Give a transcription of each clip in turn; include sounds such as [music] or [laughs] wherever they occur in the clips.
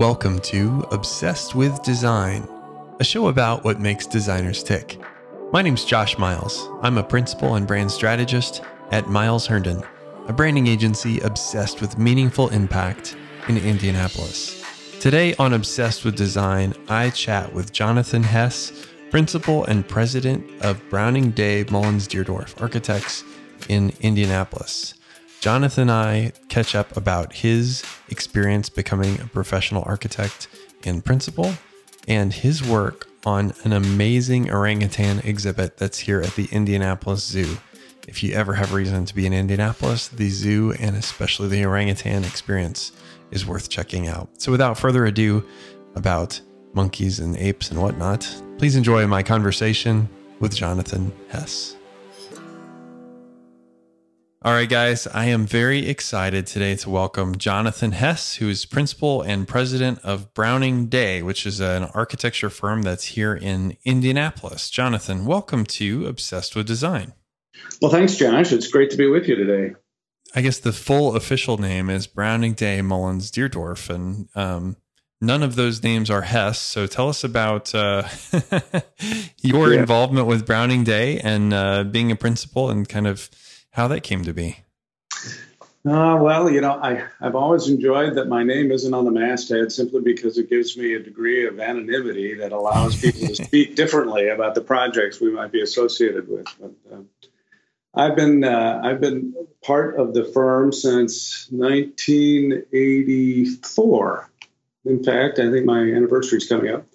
Welcome to Obsessed with Design, a show about what makes designers tick. My name's Josh Miles. I'm a principal and brand strategist at Miles Herndon, a branding agency obsessed with meaningful impact in Indianapolis. Today on Obsessed with Design, I chat with Jonathan Hess, principal and president of Browning Day Mullins Deardorff Architects in Indianapolis. Jonathan and I catch up about his experience becoming a professional architect and principal and his work on an amazing orangutan exhibit that's here at the Indianapolis Zoo. If you ever have reason to be in Indianapolis, the zoo and especially the orangutan experience is worth checking out. So, without further ado about monkeys and apes and whatnot, please enjoy my conversation with Jonathan Hess. All right, guys, I am very excited today to welcome Jonathan Hess, who is principal and president of Browning Day, which is an architecture firm that's here in Indianapolis. Jonathan, welcome to Obsessed with Design. Well, thanks, Josh. It's great to be with you today. I guess the full official name is Browning Day Mullins Deardorff, and um, none of those names are Hess. So tell us about uh, [laughs] your yeah. involvement with Browning Day and uh, being a principal and kind of how that came to be. Uh, well, you know, I, I've always enjoyed that my name isn't on the masthead simply because it gives me a degree of anonymity that allows people to [laughs] speak differently about the projects we might be associated with. But, uh, I've been uh, I've been part of the firm since 1984. In fact, I think my anniversary is coming up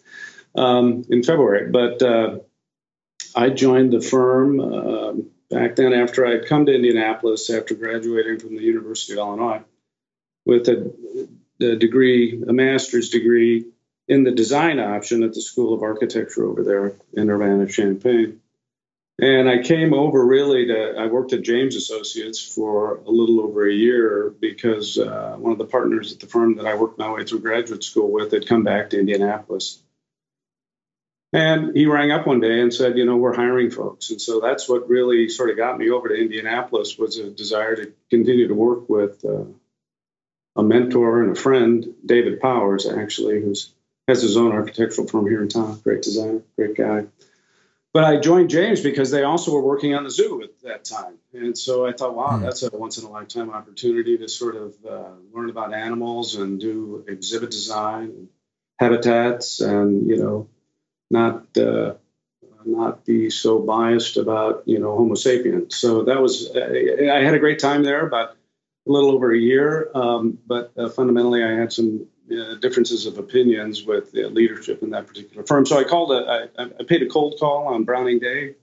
um, in February. But uh, I joined the firm um, back then after I'd come to Indianapolis after graduating from the University of Illinois with a, a degree, a master's degree in the design option at the School of Architecture over there in Urbana, Champaign. And I came over really to, I worked at James Associates for a little over a year because uh, one of the partners at the firm that I worked my way through graduate school with had come back to Indianapolis. And he rang up one day and said, you know, we're hiring folks. And so that's what really sort of got me over to Indianapolis was a desire to continue to work with uh, a mentor and a friend, David Powers, actually, who has his own architectural firm here in town. Great designer, great guy. But I joined James because they also were working on the zoo at that time. And so I thought, wow, mm. that's a once in a lifetime opportunity to sort of uh, learn about animals and do exhibit design habitats and, you know, not uh, not be so biased about you know Homo sapiens. So that was I had a great time there, about a little over a year. Um, but uh, fundamentally, I had some uh, differences of opinions with the leadership in that particular firm. So I called a, I, I paid a cold call on Browning Day,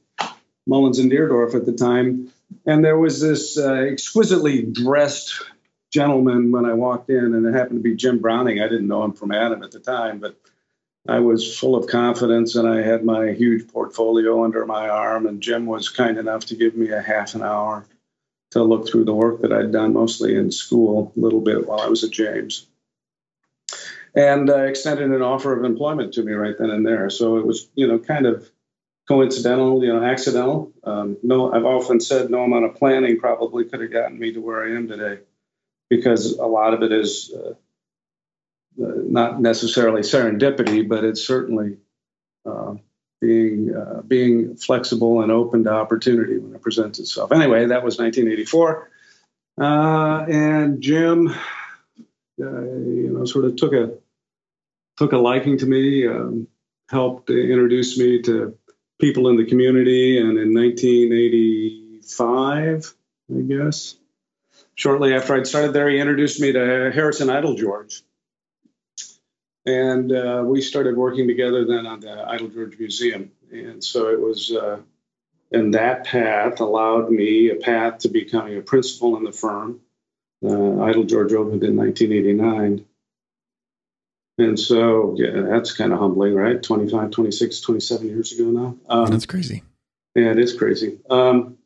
Mullins and Deardorff at the time, and there was this uh, exquisitely dressed gentleman when I walked in, and it happened to be Jim Browning. I didn't know him from Adam at the time, but I was full of confidence and I had my huge portfolio under my arm. And Jim was kind enough to give me a half an hour to look through the work that I'd done mostly in school, a little bit while I was at James. And uh, extended an offer of employment to me right then and there. So it was, you know, kind of coincidental, you know, accidental. Um, no, I've often said no amount of planning probably could have gotten me to where I am today because a lot of it is uh, not necessarily serendipity, but it's certainly uh, being uh, being flexible and open to opportunity when it presents itself. Anyway, that was 1984, uh, and Jim, you know, sort of took a took a liking to me, um, helped introduce me to people in the community, and in 1985, I guess. Shortly after I'd started there, he introduced me to Harrison Eiteljorg, and uh, we started working together then on the Eiteljorg Museum. And so it was, uh, and that path allowed me a path to becoming a principal in the firm. Uh, George opened in 1989. And so, yeah, that's kind of humbling, right? 25, 26, 27 years ago now. Um, that's crazy. Yeah, it is crazy. Um,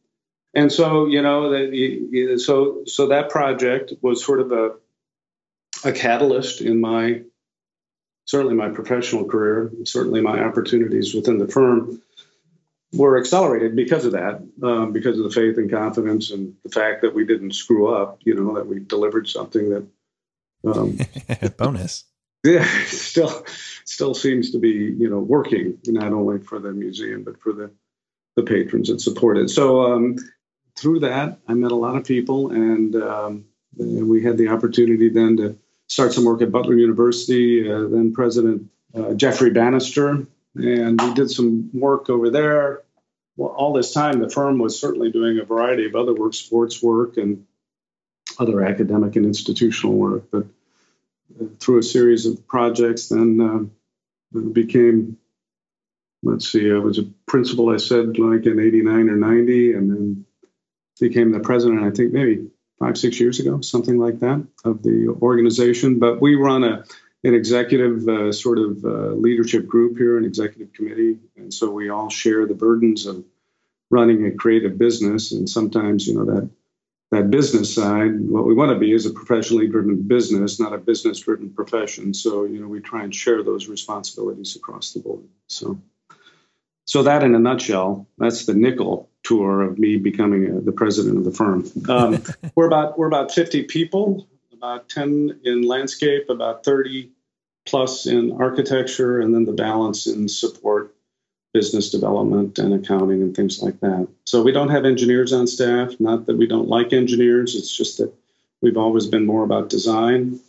and so, you know, the, so so that project was sort of a a catalyst in my certainly my professional career, certainly my opportunities within the firm were accelerated because of that, um, because of the faith and confidence and the fact that we didn't screw up, you know, that we delivered something that. Um, [laughs] Bonus. yeah, [laughs] still still seems to be you know working not only for the museum but for the the patrons that support it. So um, through that, I met a lot of people, and um, we had the opportunity then to start some work at Butler University. Uh, then President uh, Geoffrey Bannister, and we did some work over there. Well, all this time, the firm was certainly doing a variety of other work, sports work, and other academic and institutional work. But uh, through a series of projects, then uh, became let's see, I was a principal, I said, like in 89 or 90, and then became the president, I think maybe five, six years ago, something like that, of the organization. But we run a an executive uh, sort of uh, leadership group here, an executive committee, and so we all share the burdens of running a creative business. And sometimes, you know, that that business side, what we want to be is a professionally driven business, not a business driven profession. So, you know, we try and share those responsibilities across the board. So. So that, in a nutshell, that's the nickel tour of me becoming a, the president of the firm. Um, [laughs] we're about we're about 50 people, about 10 in landscape, about 30 plus in architecture, and then the balance in support, business development, and accounting and things like that. So we don't have engineers on staff. Not that we don't like engineers. It's just that we've always been more about design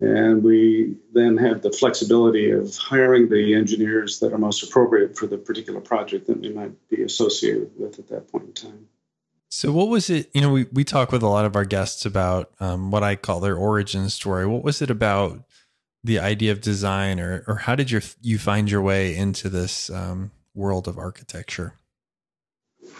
and we then have the flexibility of hiring the engineers that are most appropriate for the particular project that we might be associated with at that point in time. So, what was it? You know, we, we talk with a lot of our guests about um, what I call their origin story. What was it about the idea of design, or, or how did you, you find your way into this um, world of architecture?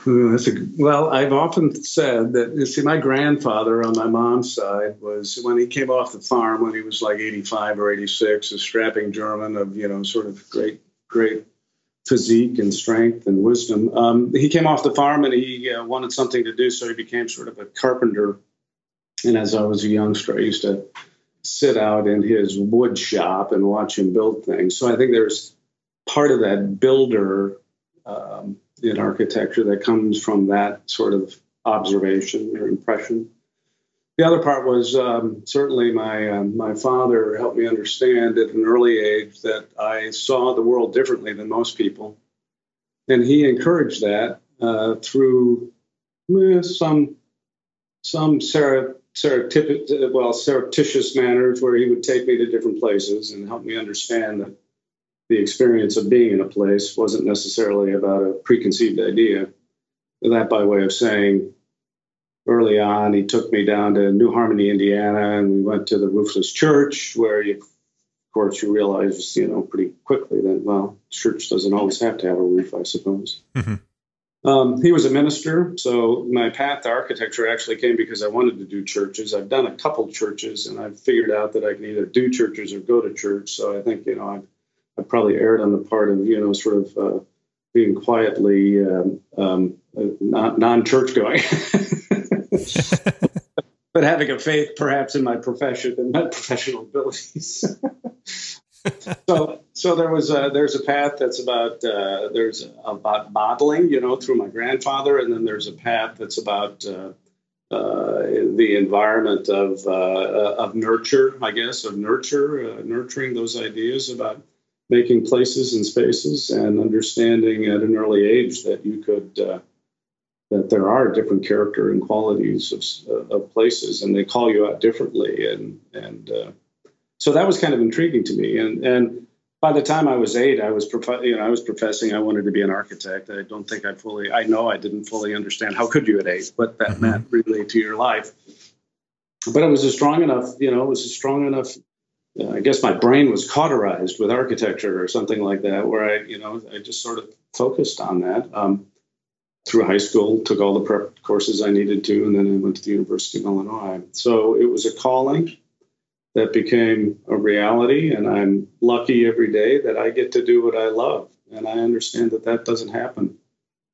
That's a, well, I've often said that you see, my grandfather on my mom's side was when he came off the farm when he was like 85 or 86, a strapping German of you know sort of great, great physique and strength and wisdom. Um, he came off the farm and he uh, wanted something to do, so he became sort of a carpenter. And as I was a youngster, I used to sit out in his wood shop and watch him build things. So I think there's part of that builder. Um, in architecture that comes from that sort of observation or impression. The other part was um, certainly my uh, my father helped me understand at an early age that I saw the world differently than most people, and he encouraged that uh, through eh, some some surreptitious, well surreptitious manners where he would take me to different places and help me understand that the experience of being in a place wasn't necessarily about a preconceived idea. That, by way of saying, early on, he took me down to New Harmony, Indiana, and we went to the roofless church, where, you, of course, you realize, you know, pretty quickly that, well, church doesn't always have to have a roof, I suppose. Mm-hmm. Um, he was a minister, so my path to architecture actually came because I wanted to do churches. I've done a couple churches, and I've figured out that I can either do churches or go to church. So I think, you know, I've I probably erred on the part of you know sort of uh, being quietly um, um, non-church going, [laughs] but having a faith perhaps in my profession and my professional abilities. so so there was a, there's a path that's about uh, there's about modeling you know through my grandfather and then there's a path that's about uh, uh, the environment of uh, of nurture I guess of nurture uh, nurturing those ideas about making places and spaces and understanding at an early age that you could uh, that there are different character and qualities of, uh, of places and they call you out differently and and uh, so that was kind of intriguing to me and and by the time I was eight, I was prof- you know I was professing I wanted to be an architect. I don't think I fully I know I didn't fully understand how could you at eight what that mm-hmm. meant really to your life. But it was a strong enough you know it was a strong enough I guess my brain was cauterized with architecture or something like that, where I, you know, I just sort of focused on that. Um, through high school, took all the prep courses I needed to, and then I went to the University of Illinois. So it was a calling that became a reality, and I'm lucky every day that I get to do what I love, and I understand that that doesn't happen.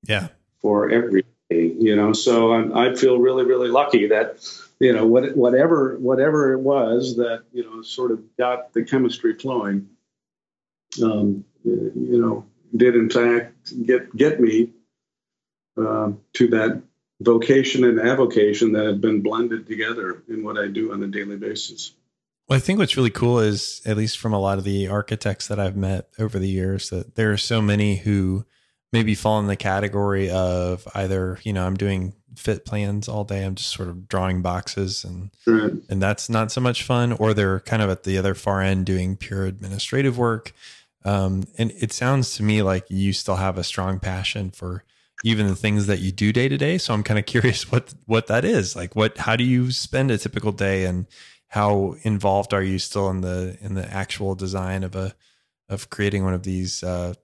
Yeah. For every day, you know, so I'm, I feel really, really lucky that you know, what, whatever whatever it was that you know sort of got the chemistry flowing, um, you know, did in fact get get me uh, to that vocation and avocation that have been blended together in what I do on a daily basis. Well, I think what's really cool is, at least from a lot of the architects that I've met over the years, that there are so many who maybe fall in the category of either, you know, I'm doing fit plans all day, I'm just sort of drawing boxes and right. and that's not so much fun, or they're kind of at the other far end doing pure administrative work. Um, and it sounds to me like you still have a strong passion for even the things that you do day to day. So I'm kind of curious [laughs] what what that is. Like what how do you spend a typical day and how involved are you still in the in the actual design of a of creating one of these uh,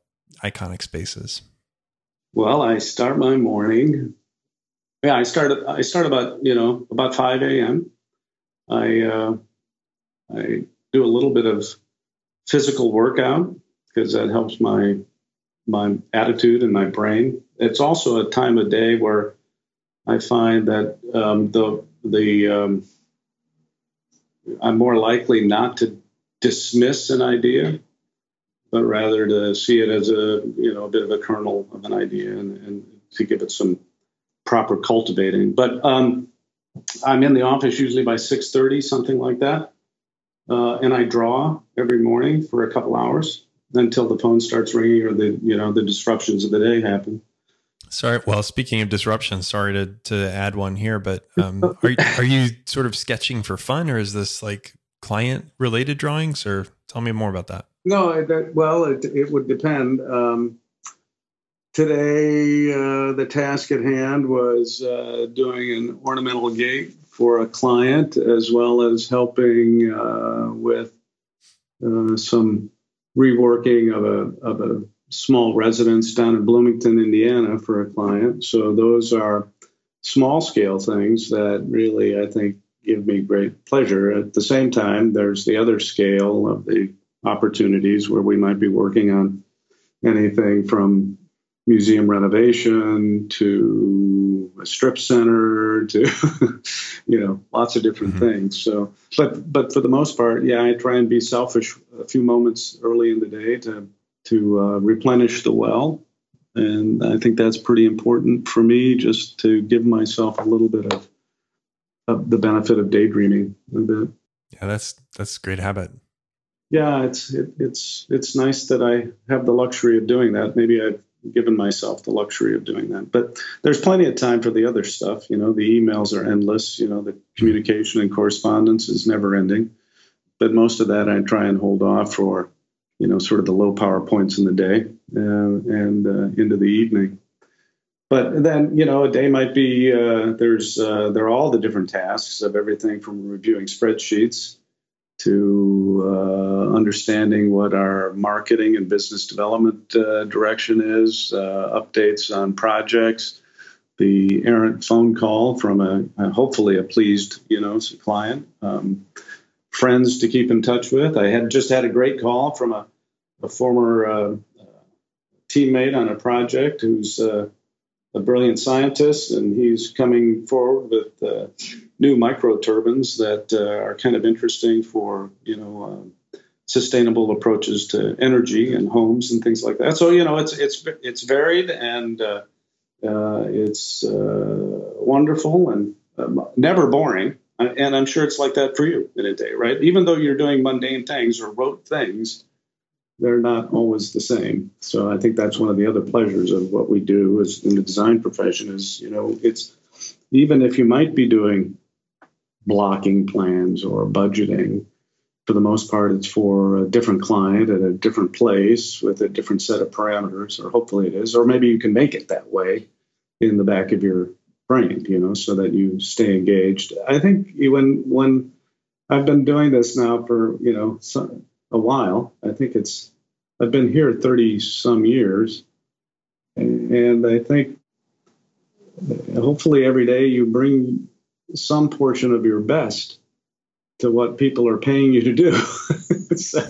iconic spaces? Well, I start my morning. Yeah, I start. I start about you know about five a.m. I uh, I do a little bit of physical workout because that helps my my attitude and my brain. It's also a time of day where I find that um, the the um, I'm more likely not to dismiss an idea, but rather to see it as a you know a bit of a kernel of an idea and, and to give it some proper cultivating. But um, I'm in the office usually by 6:30, something like that, uh, and I draw every morning for a couple hours until the phone starts ringing or the you know the disruptions of the day happen. Sorry. Well, speaking of disruptions, sorry to to add one here, but um, are are you sort of sketching for fun, or is this like client related drawings? Or tell me more about that. No, that, well, it it would depend. Um, today, uh, the task at hand was uh, doing an ornamental gate for a client, as well as helping uh, with uh, some reworking of a of a small residence down in Bloomington, Indiana for a client. So those are small scale things that really, I think, give me great pleasure. At the same time, there's the other scale of the opportunities where we might be working on anything from museum renovation to a strip center to [laughs] you know lots of different mm-hmm. things so but but for the most part yeah i try and be selfish a few moments early in the day to to uh, replenish the well. And I think that's pretty important for me just to give myself a little bit of, of the benefit of daydreaming a bit. Yeah, that's that's a great habit. Yeah, it's it, it's it's nice that I have the luxury of doing that. Maybe I've given myself the luxury of doing that. But there's plenty of time for the other stuff. You know, the emails are endless. You know, the communication and correspondence is never ending. But most of that I try and hold off for you know, sort of the low power points in the day uh, and uh, into the evening. But then, you know, a day might be uh, there's uh, there are all the different tasks of everything from reviewing spreadsheets to uh, understanding what our marketing and business development uh, direction is, updates on projects, the errant phone call from a, a hopefully a pleased you know client. Um, friends to keep in touch with. I had just had a great call from a, a former uh, teammate on a project who's uh, a brilliant scientist, and he's coming forward with uh, new microturbines that uh, are kind of interesting for you know uh, sustainable approaches to energy and homes and things like that. So you know it's it's it's varied and uh, it's wonderful and um, never boring. And I'm sure it's like that for you in a day, right? Even though you're doing mundane things or rote things, they're not always the same. So I think that's one of the other pleasures of what we do is in the design profession is, you know, it's even if you might be doing blocking plans or budgeting, for the most part, it's for a different client at a different place with a different set of parameters, or hopefully it is, or maybe you can make it that way in the back of your brain, you know, so that you stay engaged. I think when when I've been doing this now for you know some, a while, I think it's I've been here thirty some years, and, and I think hopefully every day you bring some portion of your best to what people are paying you to do. [laughs] so,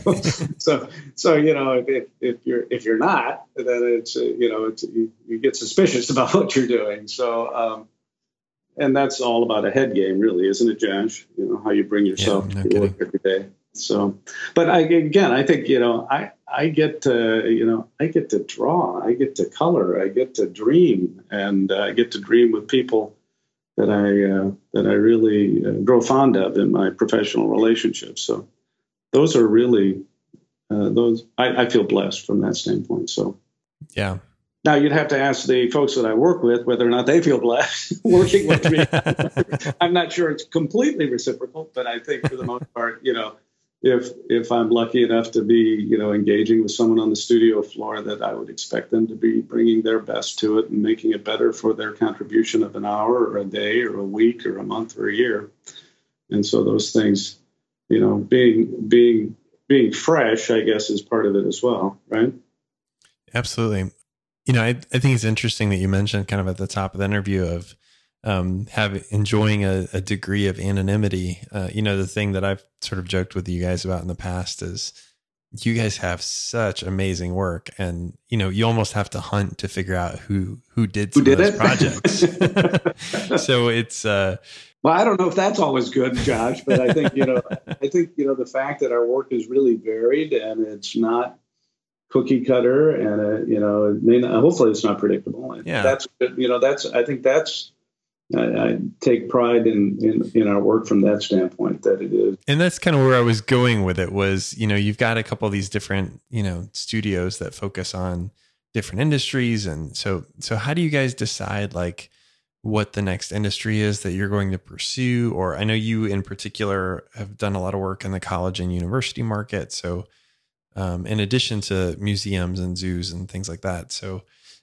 so, so you know, if, if you're if you're not, then it's you know, it's you, you get suspicious [laughs] about what you're doing. So, um, and that's all about a head game, really, isn't it, Josh? You know, how you bring yourself yeah, to work every day. So, but I, again, I think you know, I I get to you know, I get to draw, I get to color, I get to dream, and uh, I get to dream with people that I uh, that I really uh, grow fond of in my professional relationships. So those are really uh, those I, I feel blessed from that standpoint. So yeah. Now you'd have to ask the folks that I work with whether or not they feel blessed [laughs] working with me. [laughs] I'm not sure it's completely reciprocal, but I think for the most part, you know, if if I'm lucky enough to be you know engaging with someone on the studio floor, that I would expect them to be bringing their best to it and making it better for their contribution of an hour or a day or a week or a month or a year. And so those things, you know, being being being fresh, I guess, is part of it as well, right? Absolutely. You know, I, I think it's interesting that you mentioned kind of at the top of the interview of um, have enjoying a, a, degree of anonymity. Uh, you know, the thing that I've sort of joked with you guys about in the past is you guys have such amazing work, and you know, you almost have to hunt to figure out who who did some who did of those it? projects. [laughs] [laughs] so it's. Uh, well, I don't know if that's always good, Josh, but I think you know, I think you know the fact that our work is really varied and it's not cookie cutter, and uh, you know, it may not, hopefully it's not predictable. yeah, that's you know, that's I think that's I, I, take pride in, in in our work from that standpoint that it is. And that's kind of where I was going with it was, you know, you've got a couple of these different, you know, studios that focus on different industries. And so so how do you guys decide like what the next industry is that you're going to pursue? Or I know you in particular have done a lot of work in the college and university market. So um, in addition to museums and zoos and things like that. So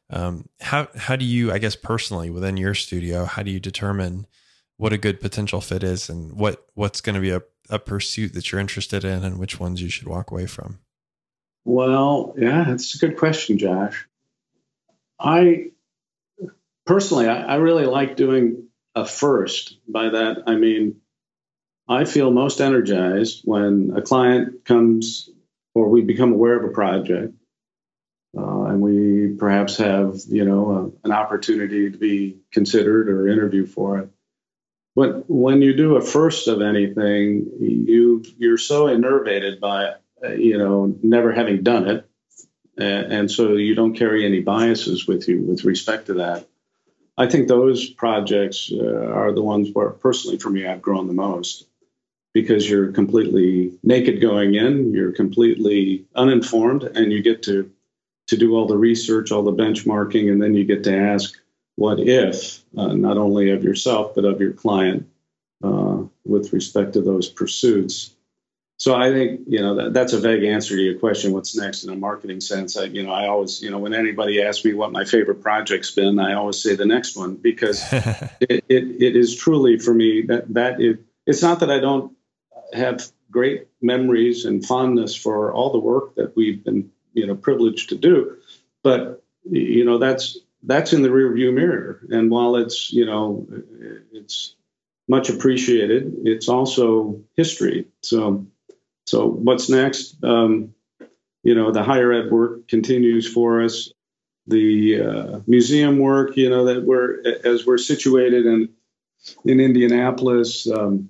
um, how how do you, I guess, personally within your studio, how do you determine what a good potential fit is, and what what's going to be a, a pursuit that you're interested in, and which ones you should walk away from? Well, yeah, that's a good question, Josh. I personally, I, I really like doing a first. By that, I mean I feel most energized when a client comes or we become aware of a project uh, and we perhaps have you know a, an opportunity to be considered or interviewed for it. But when you do a first of anything, you you're so innervated by uh, you know never having done it, and, and so you don't carry any biases with you with respect to that. I think those projects uh, are the ones where personally for me I've grown the most because you're completely naked going in, you're completely uninformed, and you get to to do all the research, all the benchmarking, and then you get to ask, what if, uh, not only of yourself, but of your client uh, with respect to those pursuits. So I think, you know, that, that's a vague answer to your question, what's next in a marketing sense. I, you know, I always, you know, when anybody asks me what my favorite project's been, I always say the next one because [laughs] it, it, it is truly for me that, that it, it's not that I don't have great memories and fondness for all the work that we've been you know privileged to do. But you know that's that's in the rearview mirror, and while it's you know it's much appreciated, it's also history. So so what's next? Um, you know the higher ed work continues for us. The uh, museum work, you know, that we're as we're situated in in Indianapolis. Um,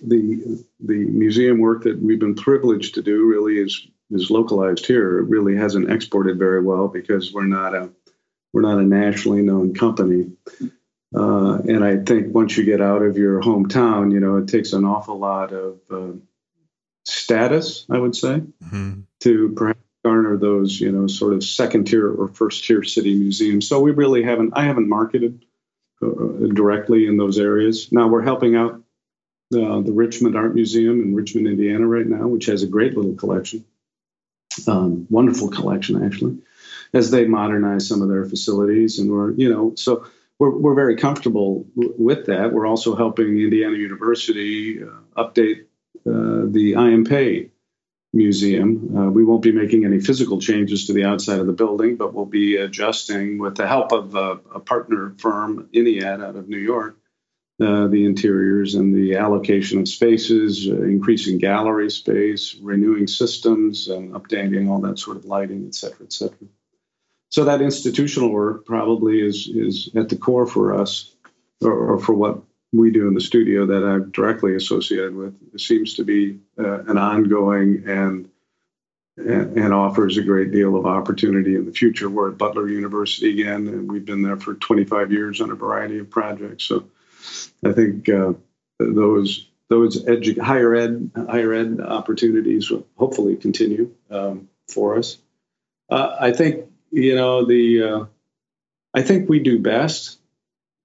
the the museum work that we've been privileged to do really is is localized here. It really hasn't exported very well because we're not a we're not a nationally known company. Uh, and I think once you get out of your hometown, you know, it takes an awful lot of uh, status, I would say, mm-hmm. to perhaps garner those, you know, sort of second tier or first tier city museums. So we really haven't, I haven't marketed uh, directly in those areas. Now we're helping out uh, the Richmond Art Museum in Richmond, Indiana, right now, which has a great little collection um, wonderful collection actually, as they modernize some of their facilities. And we're, you know, so we're, we're very comfortable w- with that. We're also helping Indiana University uh, update uh, the I. M. Museum. Uh, we won't be making any physical changes to the outside of the building, but we'll be adjusting with the help of a, a partner firm, Ennead, out of New York, uh, the interiors and the allocation of spaces, uh, increasing gallery space, renewing systems, and updating all that sort of lighting, et cetera, et cetera. So that institutional work probably is is at the core for us, or, or for what we do in the studio that I'm directly associated with. It seems to be uh, an ongoing and and offers a great deal of opportunity in the future. We're at Butler University again, and we've been there for 25 years on a variety of projects. So I think uh, those those edu- higher ed higher ed opportunities will hopefully continue um, for us. Uh, I think you know the uh, I think we do best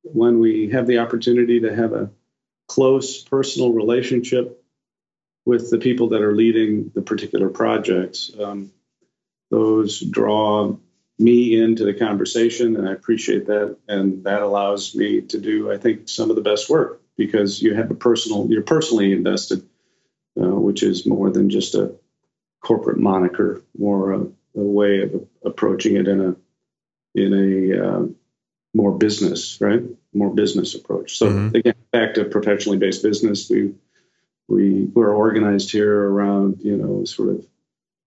when we have the opportunity to have a close personal relationship with the people that are leading the particular projects. Um, those draw me into the conversation, and I appreciate that. And that allows me to do, I think, some of the best work because you have a personal, you're personally invested, uh, which is more than just a corporate moniker, more a, a way of approaching it in a in a uh, more business, right? More business approach. So mm-hmm. again, back to professionally based business, we we we're organized here around you know sort of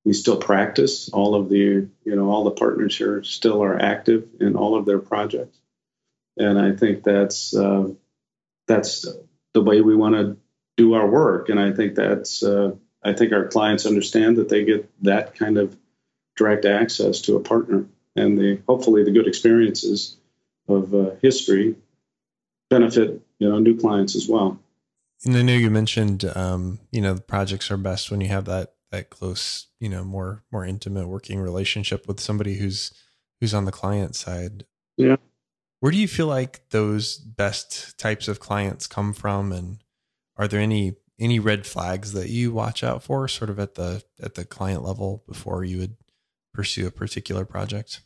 we still practice. All of the you know all the partners here still are active in all of their projects. And i think that's uh, that's the way we want to do our work. And i think that's uh, i think our clients understand that they get that kind of direct access to a partner. And the hopefully the good experiences of uh, history benefit you know new clients as well. And i know you mentioned um, you know the projects are best when you have that that close, you know, more more intimate working relationship with somebody who's who's on the client side. Yeah. Where do you feel like those best types of clients come from and are there any any red flags that you watch out for sort of at the at the client level before you would pursue a particular project?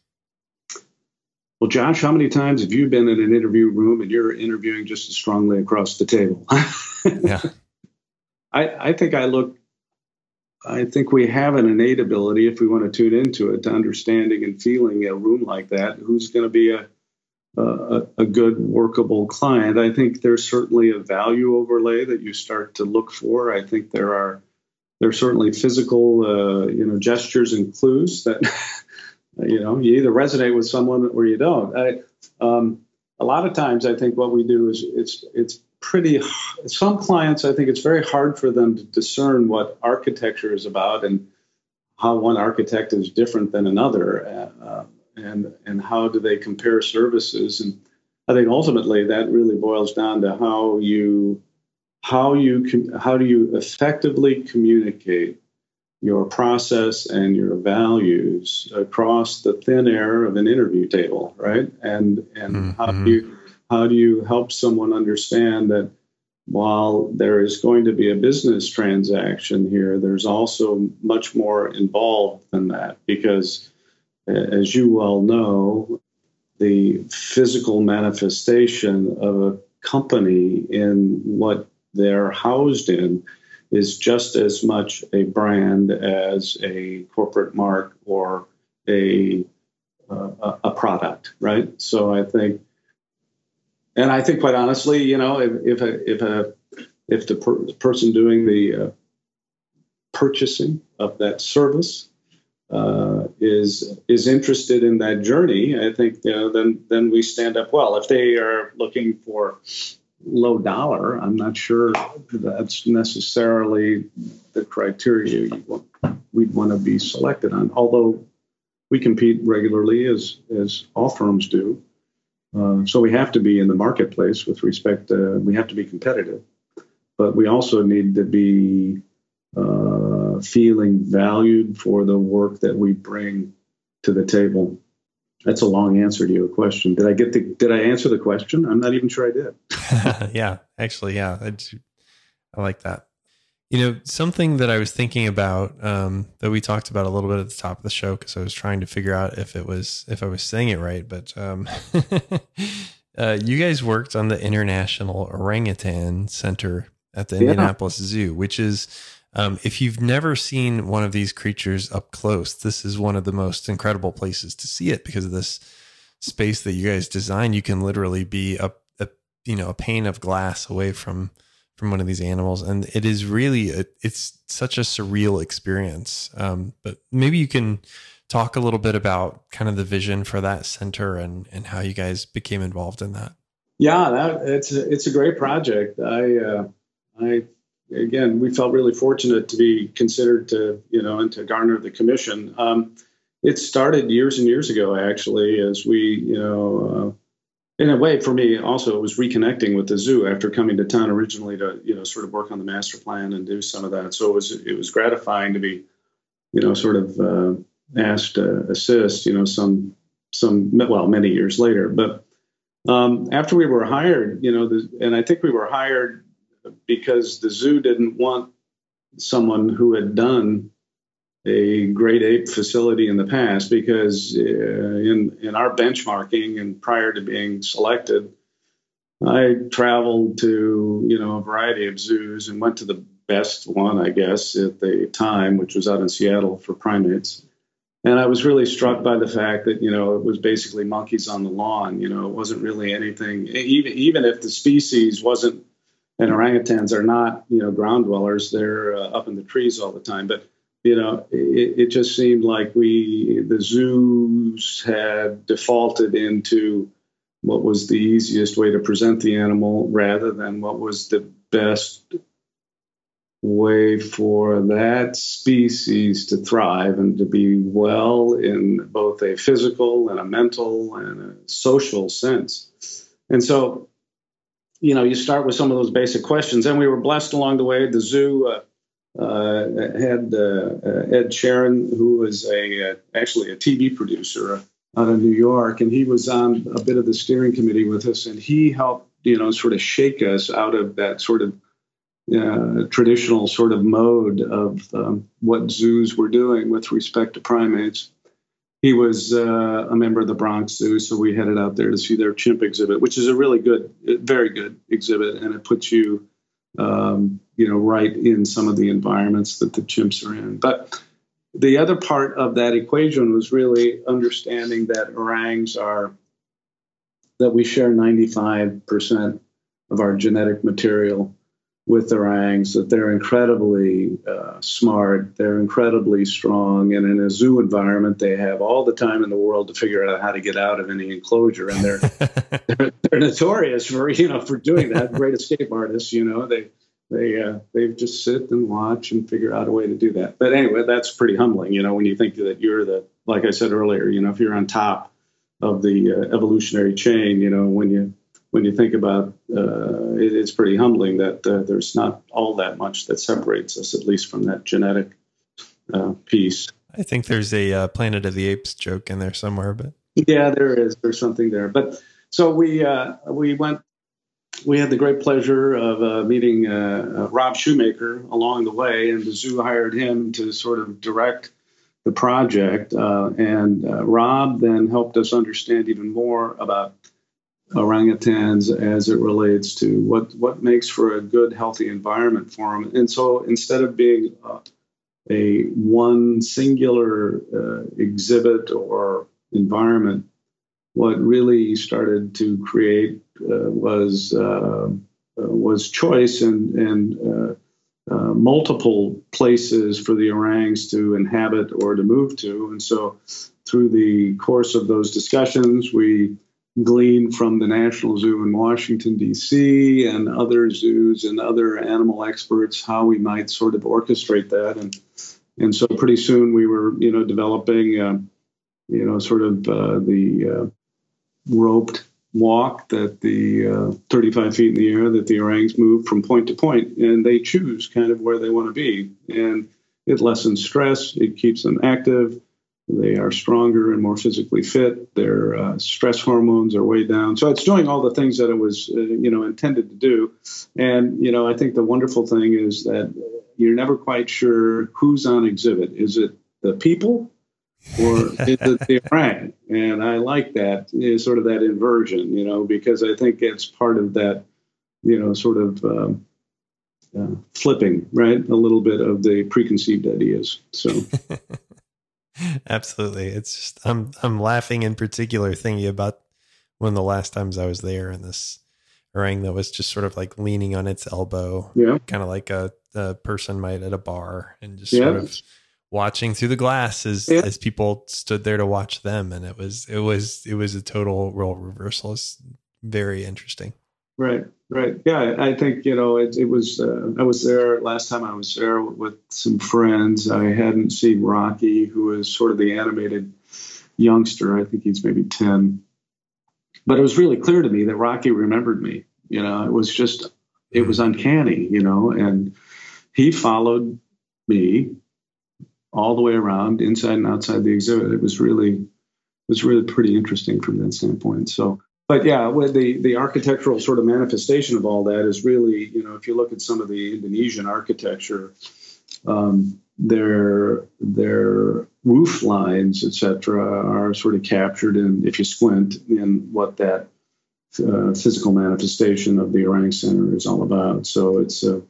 Well, Josh, how many times have you been in an interview room and you're interviewing just as strongly across the table? [laughs] yeah. I, I think I look I think we have an innate ability, if we want to tune into it, to understanding and feeling a room like that. Who's going to be a, a, a good workable client? I think there's certainly a value overlay that you start to look for. I think there are there are certainly physical, uh, you know, gestures and clues that [laughs] you know you either resonate with someone or you don't. I, um, a lot of times, I think what we do is it's it's pretty some clients i think it's very hard for them to discern what architecture is about and how one architect is different than another uh, and and how do they compare services and i think ultimately that really boils down to how you how you can how do you effectively communicate your process and your values across the thin air of an interview table right and and mm-hmm. how do you how do you help someone understand that while there is going to be a business transaction here, there's also much more involved than that because, as you well know, the physical manifestation of a company in what they're housed in is just as much a brand as a corporate mark or a uh, a product, right? So I think and I think, quite honestly, you know, if if a, if a if the per- person doing the uh, purchasing of that service uh, is is interested in that journey, I think you know, then then we stand up well. If they are looking for low dollar, I'm not sure that's necessarily the criteria want, we'd want to be selected on. Although we compete regularly, as as all firms do, uh, so we have to be in the marketplace with respect to, we have to be competitive, but we also need to be uh, feeling valued for the work that we bring to the table. That's a long answer to your question. Did I get the, did I answer the question? I'm not even sure I did. [laughs] yeah, actually, yeah. I, I like that. You know, something that I was thinking about um, that we talked about a little bit at the top of the show because I was trying to figure out if it was if I was saying it right, but um, [laughs] uh, you guys worked on the International Orangutan Center at the yeah. Indianapolis Zoo, which is um, if you've never seen one of these creatures up close, this is one of the most incredible places to see it because of this space that you guys designed. You can literally be a, a you know a pane of glass away from from one of these animals, and it is really it's such a surreal experience. Um, but maybe you can talk a little bit about kind of the vision for that center and and how you guys became involved in that. Yeah, that it's a, it's a great project. I uh, I again we felt really fortunate to be considered to you know and to garner the commission. Um, it started years and years ago actually as we you know. Uh, in a way, for me, also it was reconnecting with the zoo after coming to town originally to you know sort of work on the master plan and do some of that. So it was it was gratifying to be you know sort of uh, asked to assist you know some some well many years later, but. Um, after we were hired, you know, the, and I think we were hired because the zoo didn't want someone who had done a great ape facility in the past because uh, in in our benchmarking and prior to being selected, I traveled to you know a variety of zoos and went to the best one I guess at the time, which was out in Seattle for primates. And I was really struck by the fact that you know it was basically monkeys on the lawn. You know, it wasn't really anything. Even even if the species wasn't, and orangutans are not you know ground dwellers, they're uh, up in the trees all the time, but you know, it, it, just seemed like we, the zoos had defaulted into what was the easiest way to present the animal rather than what was the best way for that species to thrive and to be well in both a physical and a mental and a social sense. And so, you know, you start with some of those basic questions. And we were blessed along the way. The zoo, uh, had uh, uh, Ed Sharon, who was a actually a TV producer out of New York, and he was on a bit of the steering committee with us, and he helped you know sort of shake us out of that sort of uh, traditional sort of mode of um, what zoos were doing with respect to primates. He was uh, a member of the Bronx Zoo, so we headed out there to see their chimp exhibit, which is a really good, very good exhibit, and it puts you um, you know, right in some of the environments that the chimps are in. But the other part of that equation was really understanding that orangs are that we share 95% of our genetic material with the orangs, that they're incredibly uh, smart, they're incredibly strong, and in a zoo environment, they have all the time in the world to figure out how to get out of any enclosure, and they're [laughs] they're, they're, notorious for you know for doing that. Great escape artists, you know, they they uh, they just sit and watch and figure out a way to do that. But anyway, that's pretty humbling, you know, when you think that you're the like I said earlier, you know, if you're on top of the uh, evolutionary chain, you know, when you when you think about uh, it, it's pretty humbling that uh, there's not all that much that separates us, at least from that genetic uh, piece. I think there's a uh, Planet of the Apes joke in there somewhere, but yeah, there is. There's something there. But so we uh, we went. We had the great pleasure of uh, meeting Rob Shumaker along the way, and the zoo hired him to sort of direct the project. and Rob then helped us understand even more about orangutans as it relates to what what makes for a good healthy environment for them and so instead of being uh, a one singular uh, exhibit or environment what really started to create uh, was uh, uh, was choice and and uh, multiple places for the orangs to inhabit or to move to. And so through the course of those discussions we glean from the National Zoo in Washington, D.C., and other zoos and other animal experts how we might sort of orchestrate that. And, and so pretty soon we were, you know, developing, uh, you know, sort of uh, the uh, roped walk that the uh, 35 feet in the air that the orangs move from point to point, and they choose kind of where they want to be. And it lessens stress, it keeps them active they are stronger and more physically fit. Their uh, stress hormones are way down. So it's doing all the things that it was, uh, you know, intended to do. And you know, I think the wonderful thing is that you're never quite sure who's on exhibit. Is it the people or is it the [laughs] orang? And I like that is sort of that inversion, you know, because I think it's part of that, you know, sort of. Um, uh, flipping, right? A little bit of the preconceived ideas. So [laughs] [laughs] Absolutely. It's just I'm I'm laughing in particular thinking about one of the last times I was there and this orang that was just sort of like leaning on its elbow. Yeah. Kind of like a, a person might at a bar and just yeah. sort of watching through the glass as yeah. as people stood there to watch them and it was it was it was a total role reversal. It's very interesting. Right, right. Yeah, I think you know it, it was. Uh, I was there last time. I was there with some friends. I hadn't seen Rocky, who is sort of the animated youngster. I think he's maybe ten. but it was really clear to me that Rocky remembered me. You know, it was just, it was uncanny, you know, and he followed me all the way around, inside and outside the exhibit. It was really, it was really pretty interesting from that standpoint. So, but yeah, the the architectural sort of manifestation of all that is really, you know, if you look at some of the Indonesian architecture, um, their their roof lines, etc., are sort of captured in, if you squint, in what that uh, physical manifestation of the Orang Center is all about. So it's a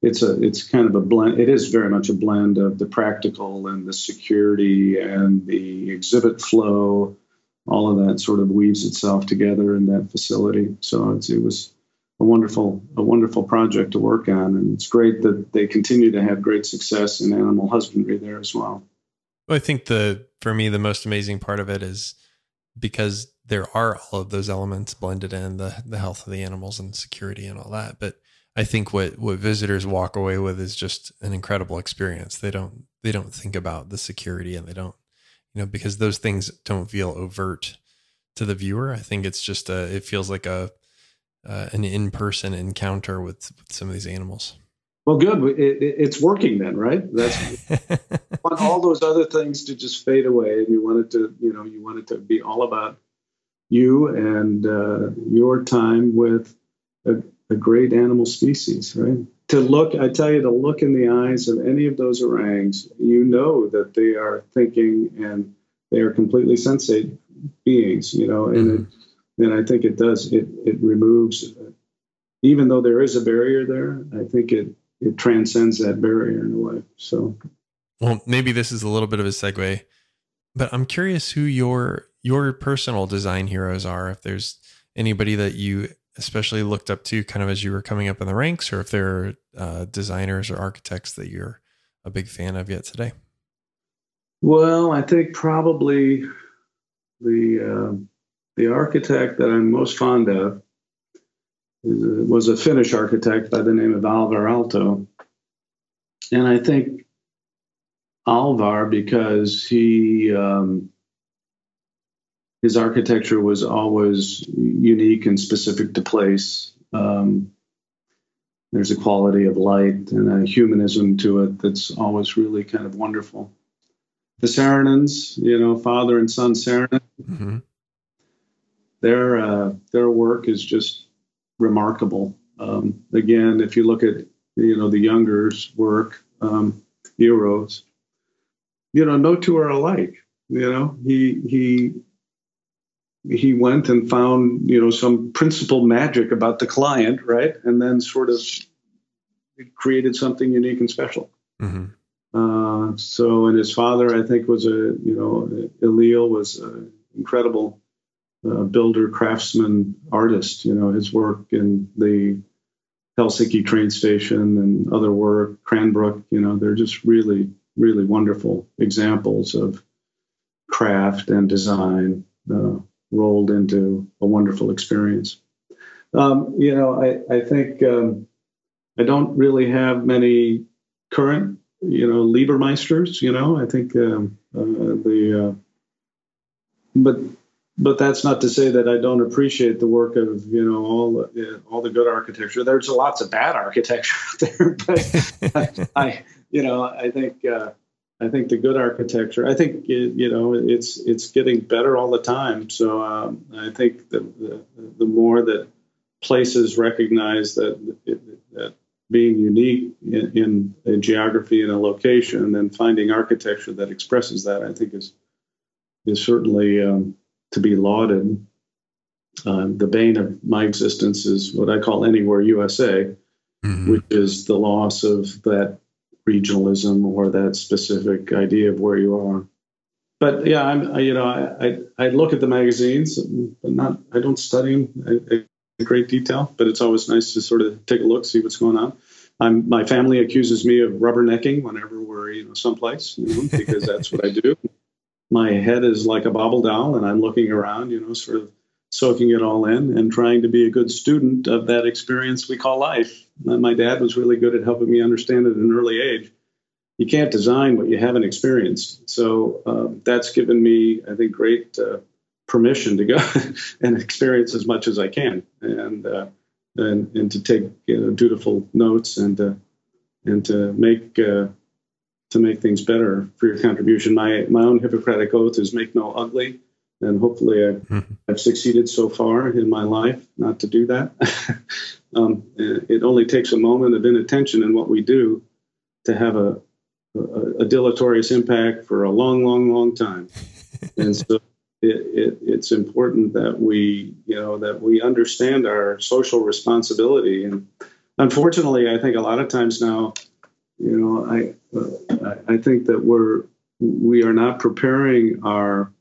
it's a it's kind of a blend. It is very much a blend of the practical and the security and the exhibit flow. All of that sort of weaves itself together in that facility. So it was a wonderful a wonderful project to work on, and it's great that they continue to have great success in animal husbandry there as well. Well, I think the for me the most amazing part of it is because there are all of those elements blended in the the health of the animals and security and all that. But I think what what visitors walk away with is just an incredible experience. They don't they don't think about the security and they don't you know because those things don't feel overt to the viewer. I think it's just a it feels like a uh, an in person encounter with, with some of these animals. Well, good. It, it, it's working then, right? That's [laughs] want all those other things to just fade away, and you want it to, you know, you want it to be all about you and uh, your time with a, a, great animal species, right? To look, I tell you, to look in the eyes of any of those orangs, you know that they are thinking and they are completely sensate beings, you know, and mm-hmm. it, and I think it does. It it removes, even though there is a barrier there. I think it it transcends that barrier in a way. So, well, maybe this is a little bit of a segue, but I'm curious who your your personal design heroes are. If there's anybody that you especially looked up to, kind of as you were coming up in the ranks, or if there are uh, designers or architects that you're a big fan of yet today. Well, I think probably the uh, the architect that I'm most fond of was a Finnish architect by the name of Alvar Aalto. And I think Alvar, because he um, his architecture was always unique and specific to place. Um, there's a quality of light and a humanism to it that's always really kind of wonderful. The Saarinens, you know, father and son Saarinen, mm-hmm their uh, their work is just remarkable. Um, again, if you look at you know the Younger's work, um, Eero's, you know, no two are alike. You know, he he he went and found you know some principal magic about the client, right, and then sort of created something unique and special. Mm-hmm. Uh, so, and his father, I think, was a you know, Eliel was an incredible uh, builder, craftsman, artist. You know, his work in the Helsinki train station and other work, Cranbrook, you know, they're just really, really wonderful examples of craft and design uh, rolled into a wonderful experience. Um, you know, I, I think um, I don't really have many current, you know, Liebermeisters, you know, I think um, uh, the, uh, but but that's not to say that I don't appreciate the work of you know all the, all the good architecture. There's lots of bad architecture [laughs] out there, but [laughs] I, you know I think uh, I think the good architecture. I think it, you know it's it's getting better all the time. So um, I think the, the, the more that places recognize that it, that being unique in, in, a geography and a location, and finding architecture that expresses that, I think is is certainly um, to be lauded. Uh, the bane of my existence is what I call Anywhere USA, mm-hmm. which is the loss of that regionalism or that specific idea of where you are. But yeah, I'm, I, you know, I, I, I, look at the magazines, but not, I don't study them in great detail, but it's always nice to sort of take a look, see what's going on. I'm, my family accuses me of rubbernecking whenever we're, you know, someplace, you know, because that's what I do [laughs] my head is like a bobble doll and I'm looking around, you know, sort of soaking it all in and trying to be a good student of that experience we call life. My dad was really good at helping me understand at an early age. You can't design what you haven't experienced. So uh, that's given me, I think, great uh, permission to go [laughs] and experience as much as I can, and uh, and and to take you know, dutiful notes and uh, and to make uh, to make things better for your contribution. My my own Hippocratic oath is make no ugly, and hopefully I've, mm-hmm. I've succeeded so far in my life not to do that. [laughs] um, it only takes a moment of inattention in what we do to have a, a, a deleterious impact for a long, long, long time. [laughs] and so it, it, it's important that we, you know, that we understand our social responsibility. And unfortunately, I think a lot of times now, you know, I uh, I think that we're we are not preparing our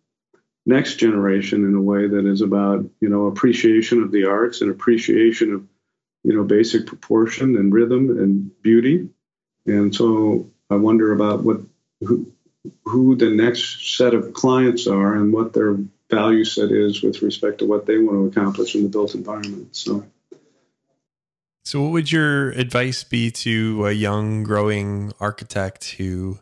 next generation in a way that is about you know appreciation of the arts and appreciation of you know basic proportion and rhythm and beauty. And so i wonder about what who, who the next set of clients are and what their value set is with respect to what they want to accomplish in the built environment. So. So what would your advice be to a young growing architect who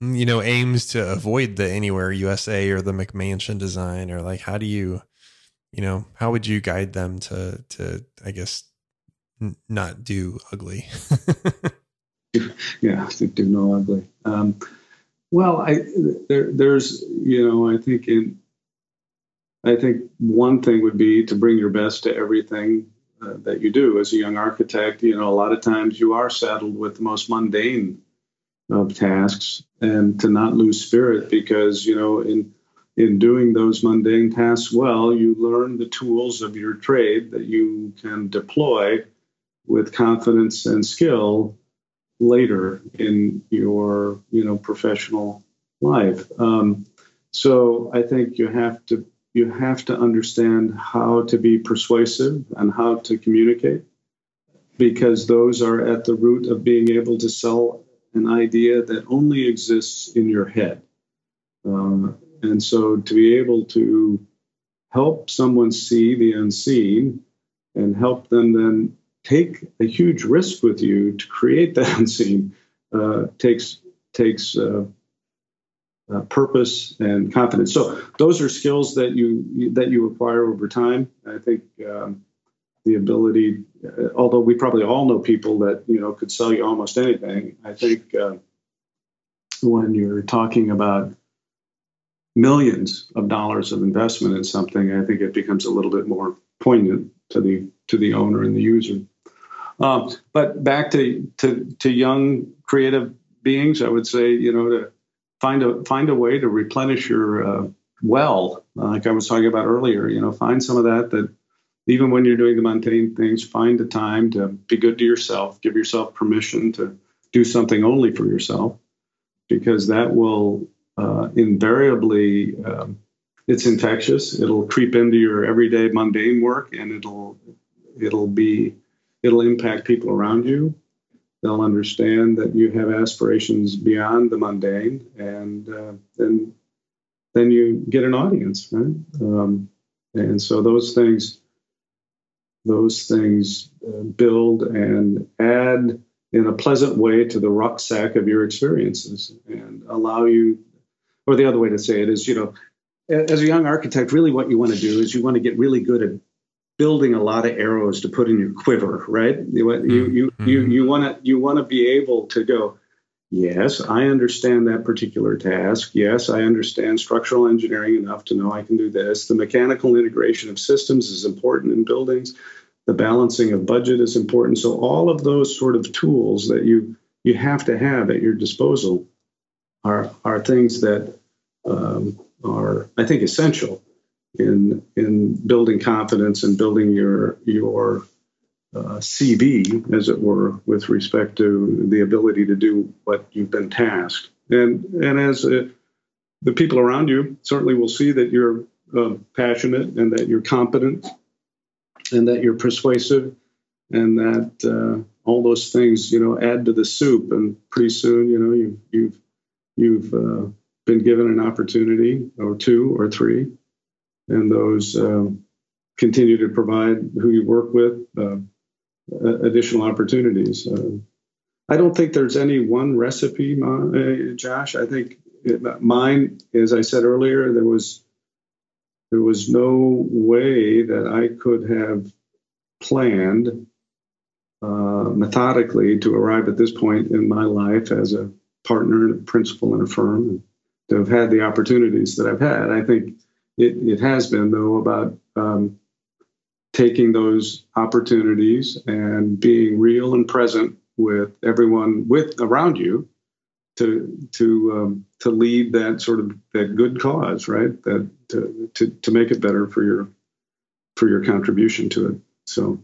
you know, aims to avoid the Anywhere USA or the McMansion design, or like, how do you, you know, how would you guide them to, to, I guess, n- not do ugly? [laughs] yeah, to do no ugly. Um, well, I there, there's, you know, I think in, I think one thing would be to bring your best to everything uh, that you do as a young architect. You know, a lot of times you are saddled with the most mundane of tasks and to not lose spirit because you know in in doing those mundane tasks well you learn the tools of your trade that you can deploy with confidence and skill later in your you know professional life. Um, so i think you have to you have to understand how to be persuasive and how to communicate because those are at the root of being able to sell an idea that only exists in your head. Um, and so to be able to help someone see the unseen and help them then take a huge risk with you to create that [laughs] unseen uh, takes takes uh, uh, purpose and confidence. So those are skills that you that you acquire over time. I think um, the ability, uh, although we probably all know people that you know could sell you almost anything. I think uh, when you're talking about millions of dollars of investment in something, I think it becomes a little bit more poignant to the to the owner and the user. Um, but back to, to to young creative beings, I would say you know to find a find a way to replenish your uh, well, like I was talking about earlier. You know, find some of that that even when you're doing the mundane things, find the time to be good to yourself, give yourself permission to do something only for yourself, because that will uh, invariably, um, it's infectious. It'll creep into your everyday mundane work and it'll, it'll be, it'll impact people around you. They'll understand that you have aspirations beyond the mundane and uh, then, then you get an audience, right? Um, and so those things, those things uh, build and add in a pleasant way to the rucksack of your experiences and allow you, or the other way to say it is, you know, as a young architect, really what you want to do is you want to get really good at building a lot of arrows to put in your quiver, right? You you you mm-hmm. you, you want to you want to be able to go, Yes, I understand that particular task. Yes, I understand structural engineering enough to know I can do this. The mechanical integration of systems is important in buildings. The balancing of budget is important. So all of those sort of tools that you you have to have at your disposal are are things that um, are I think essential in in building confidence and building your your uh, CV, as it were, with respect to the ability to do what you've been tasked. And and as uh, the people around you certainly will see that you're uh, passionate and that you're competent and that you're persuasive and that uh, all those things, you know, add to the soup. And pretty soon, you know, you, you've you've been given an opportunity or two or three, and those continue to provide who you work with additional opportunities. Uh, I don't think there's any one recipe, uh, Josh. I think it, mine, as I said earlier, there was there was no way that I could have planned uh, methodically to arrive at this point in my life as a partner and a principal in a firm and to have had the opportunities that I've had. I think it, it has been, though, about um, taking those opportunities and being real and present with everyone with around you to to um, to lead that sort of that good cause, right? That to, to to make it better for your for your contribution to it. So,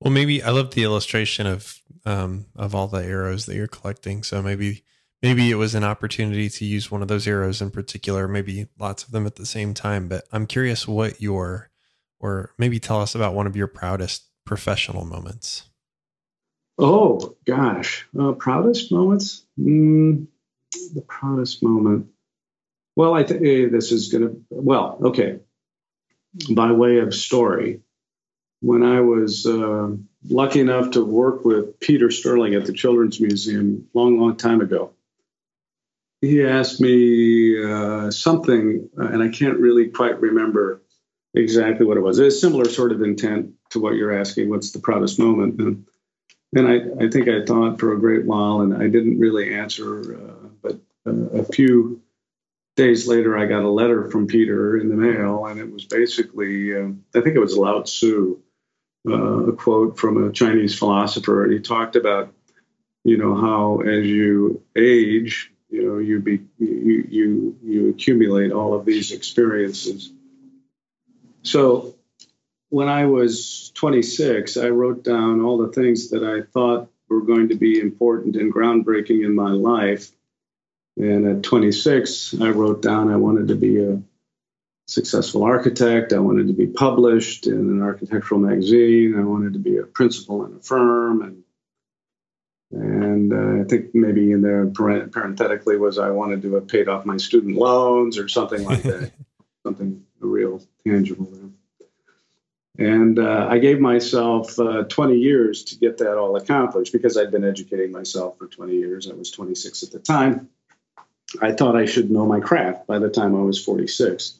well, maybe I love the illustration of um, of all the arrows that you're collecting. So maybe maybe it was an opportunity to use one of those arrows in particular, maybe lots of them at the same time. But I'm curious what your or maybe tell us about one of your proudest professional moments. Oh gosh, uh, proudest moments. Mm, the proudest moment. Well, I think eh, this is to. Well, okay. By way of story, when I was uh, lucky enough to work with Peter Sterling at the Children's Museum long, long time ago, he asked me uh, something, and I can't really quite remember exactly what it was. It's a similar sort of intent to what you're asking. What's the proudest moment? And, and I, I think I thought for a great while, and I didn't really answer. Uh, but uh, a few days later, I got a letter from Peter in the mail, and it was basically, uh, I think it was Lao Tzu, uh, a quote from a Chinese philosopher, and he talked about, you know, how as you age, you know, you be you you you accumulate all of these experiences. So when I was 26, I wrote down all the things that I thought were going to be important and groundbreaking in my life. And at 26, I wrote down I wanted to be a successful architect. I wanted to be published in an architectural magazine. I wanted to be a principal in a firm. And, and uh, I think maybe in there, parenthetically, was I wanted to have paid off my student loans or something like that, [laughs] something real tangible. And uh, I gave myself uh, 20 years to get that all accomplished because I'd been educating myself for 20 years. I was 26 at the time. I thought I should know my craft by the time I was 46.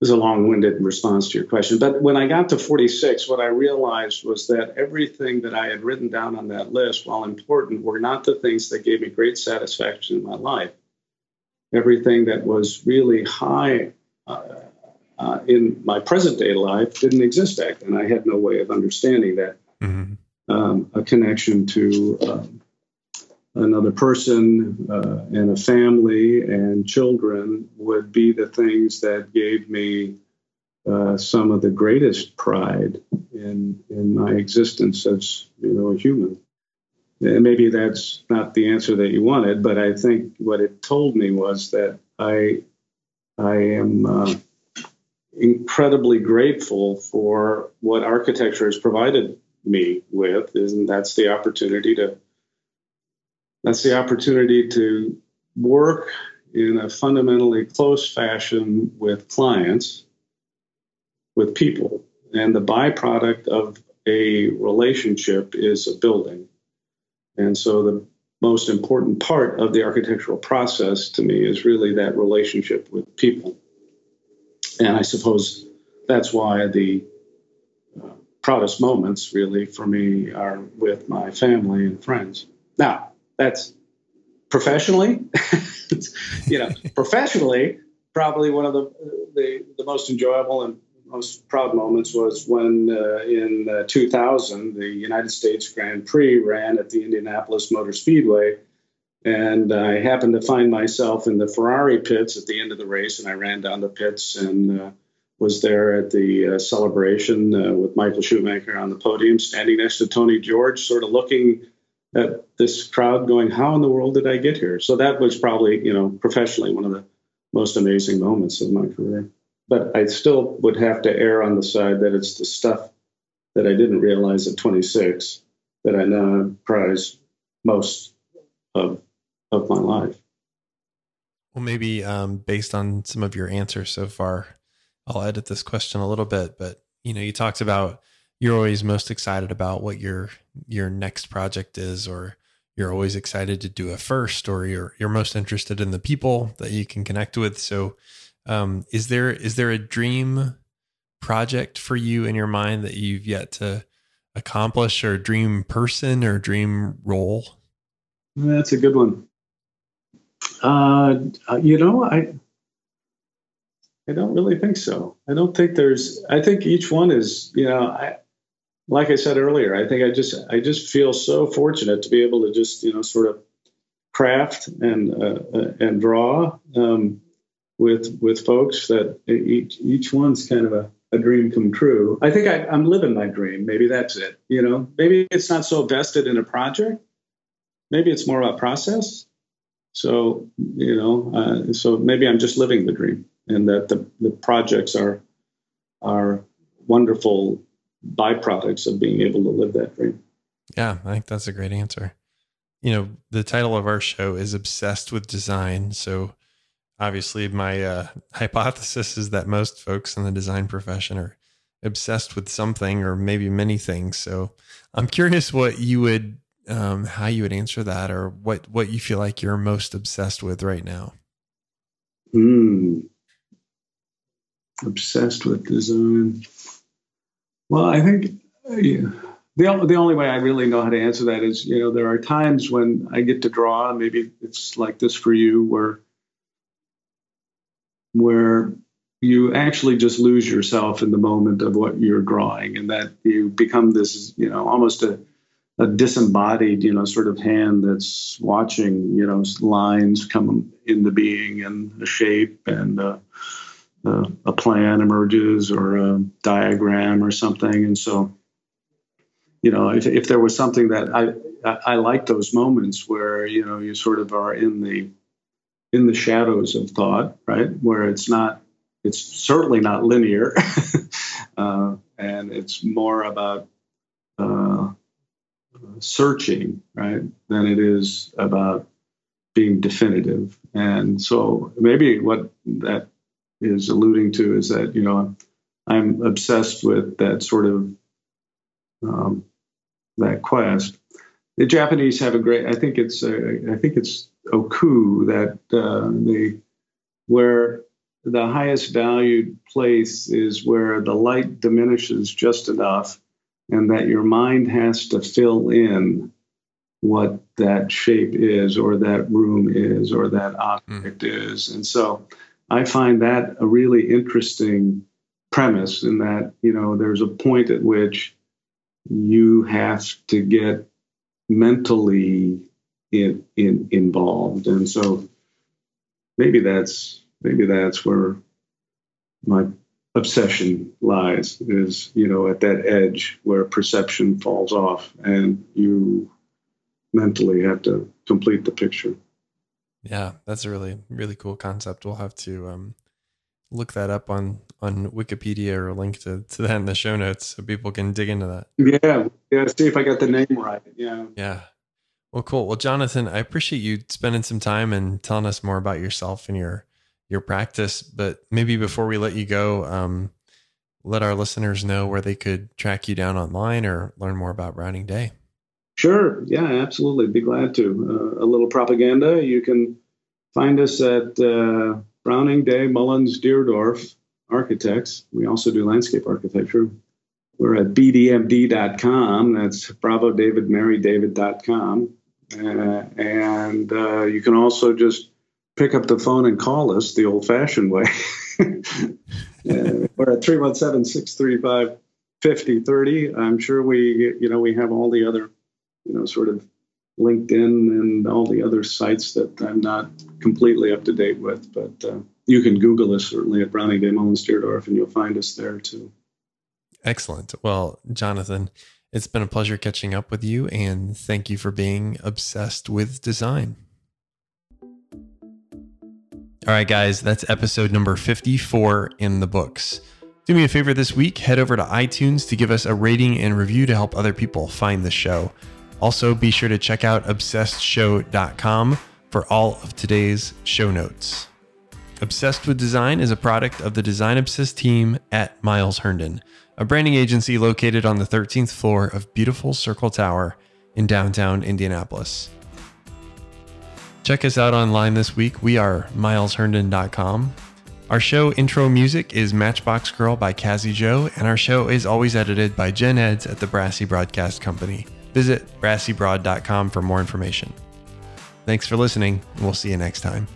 This is a long winded response to your question. But when I got to 46, what I realized was that everything that I had written down on that list, while important, were not the things that gave me great satisfaction in my life. Everything that was really high uh, uh, in my present day life didn't exist back then. I had no way of understanding that mm-hmm. um, a connection to um, another person uh, and a family and children would be the things that gave me uh, some of the greatest pride in in my existence as you know a human. And maybe that's not the answer that you wanted, but I think what it told me was that I I am uh, incredibly grateful for what architecture has provided me with, and that's the opportunity to that's the opportunity to work in a fundamentally close fashion with clients, with people, and the byproduct of a relationship is a building. And so the most important part of the architectural process to me is really that relationship with people. And I suppose that's why the uh, proudest moments really for me are with my family and friends. Now, that's professionally, [laughs] you know, professionally, probably one of the, the, the most enjoyable and most proud moments was when uh, in uh, 2000 the United States Grand Prix ran at the Indianapolis Motor Speedway and I happened to find myself in the Ferrari pits at the end of the race, and I ran down the pits and uh, was there at the uh, celebration uh, with Michael Schumacher on the podium, standing next to Tony George, sort of looking at this crowd, going, "How in the world did I get here?" So that was probably, you know, professionally one of the most amazing moments of my career. But I still would have to err on the side that it's the stuff that I didn't realize at 26 that I now prize most of of my life. Well, maybe um, based on some of your answers so far, I'll edit this question a little bit. But you know, you talked about you're always most excited about what your your next project is, or you're always excited to do it first, or you're you're most interested in the people that you can connect with. So, Um, is there is there a dream project for you in your mind that you've yet to accomplish, or dream person, or dream role? That's a good one. Uh, you know, I I don't really think so. I don't think there's. I think each one is. You know, I like I said earlier. I think I just I just feel so fortunate to be able to just you know sort of craft and uh, uh and draw um, with with folks that each each one's kind of a, a dream come true. I think I, I'm living my dream. Maybe that's it. You know, maybe it's not so vested in a project. Maybe it's more about process. So you know, uh, so maybe I'm just living the dream and that the, the projects are are wonderful byproducts of being able to live that dream. Yeah, I think that's a great answer. You know, the title of our show is Obsessed with Design. So obviously my uh, hypothesis is that most folks in the design profession are obsessed with something or maybe many things. So I'm curious what you would um, how you would answer that or what what you feel like you're most obsessed with right now. Hmm obsessed with design. Well, I think yeah, the the only way I really know how to answer that is, you know, there are times when I get to draw. Maybe it's like this for you, where where you actually just lose yourself in the moment of what you're drawing, and that you become this, you know, almost a a disembodied, you know, sort of hand that's watching, you know, lines come into being and a shape and uh, uh, a plan emerges or a diagram or something. And so, you know, if, if there was something that I, I, I like those moments where, you know, you sort of are in the, in the shadows of thought, right? Where it's not, it's certainly not linear. [laughs] uh, and it's more about uh, searching, right, than it is about being definitive. And so maybe what that is alluding to is that you know I'm obsessed with that sort of um, that quest. The Japanese have a great. I think it's uh, I think it's Oku that uh, the where the highest valued place is where the light diminishes just enough, and that your mind has to fill in what that shape is, or that room is, or that object mm. is, and so I find that a really interesting premise in that, you know, there's a point at which you have to get mentally in, in, involved. And so maybe that's maybe that's where my obsession lies is, you know, at that edge where perception falls off and you mentally have to complete the picture. Yeah, that's a really really cool concept. We'll have to um, look that up on on Wikipedia or link to, to that in the show notes so people can dig into that. Yeah, yeah. See if I got the name right. Yeah. Yeah. Well, cool. Well, Jonathan, I appreciate you spending some time and telling us more about yourself and your your practice. But maybe before we let you go, um, let our listeners know where they could track you down online or learn more about Browning Day. Sure. Yeah, absolutely. Be glad to. Uh, a little propaganda. You can find us at uh, Browning Day Mullins Deardorff Architects. We also do landscape architecture. We're at bdmd.com. That's Bravo David Mary David.com. Uh, and uh, you can also just pick up the phone and call us the old fashioned way. [laughs] we're at 317 635 5030. I'm sure we, you know, we have all the other you know, sort of LinkedIn and all the other sites that I'm not completely up to date with. But uh, you can Google us certainly at Browning Day Mullins Deardorff, and you'll find us there too. Excellent. Well, Jonathan, it's been a pleasure catching up with you, and thank you for being obsessed with design. All right, guys, that's episode number 54 in the books. Do me a favor this week, head over to iTunes to give us a rating and review to help other people find the show. Also, be sure to check out obsessedshow.com for all of today's show notes. Obsessed with Design is a product of the Design Obsessed team at Miles Herndon, a branding agency located on the 13th floor of beautiful Circle Tower in downtown Indianapolis. Check us out online this week. We are milesherndon.com. Our show intro music is Matchbox Girl by Cassie Joe, and our show is always edited by Jen Eds at the Brassy Broadcast Company. Visit brassybroad.com for more information. Thanks for listening, and we'll see you next time.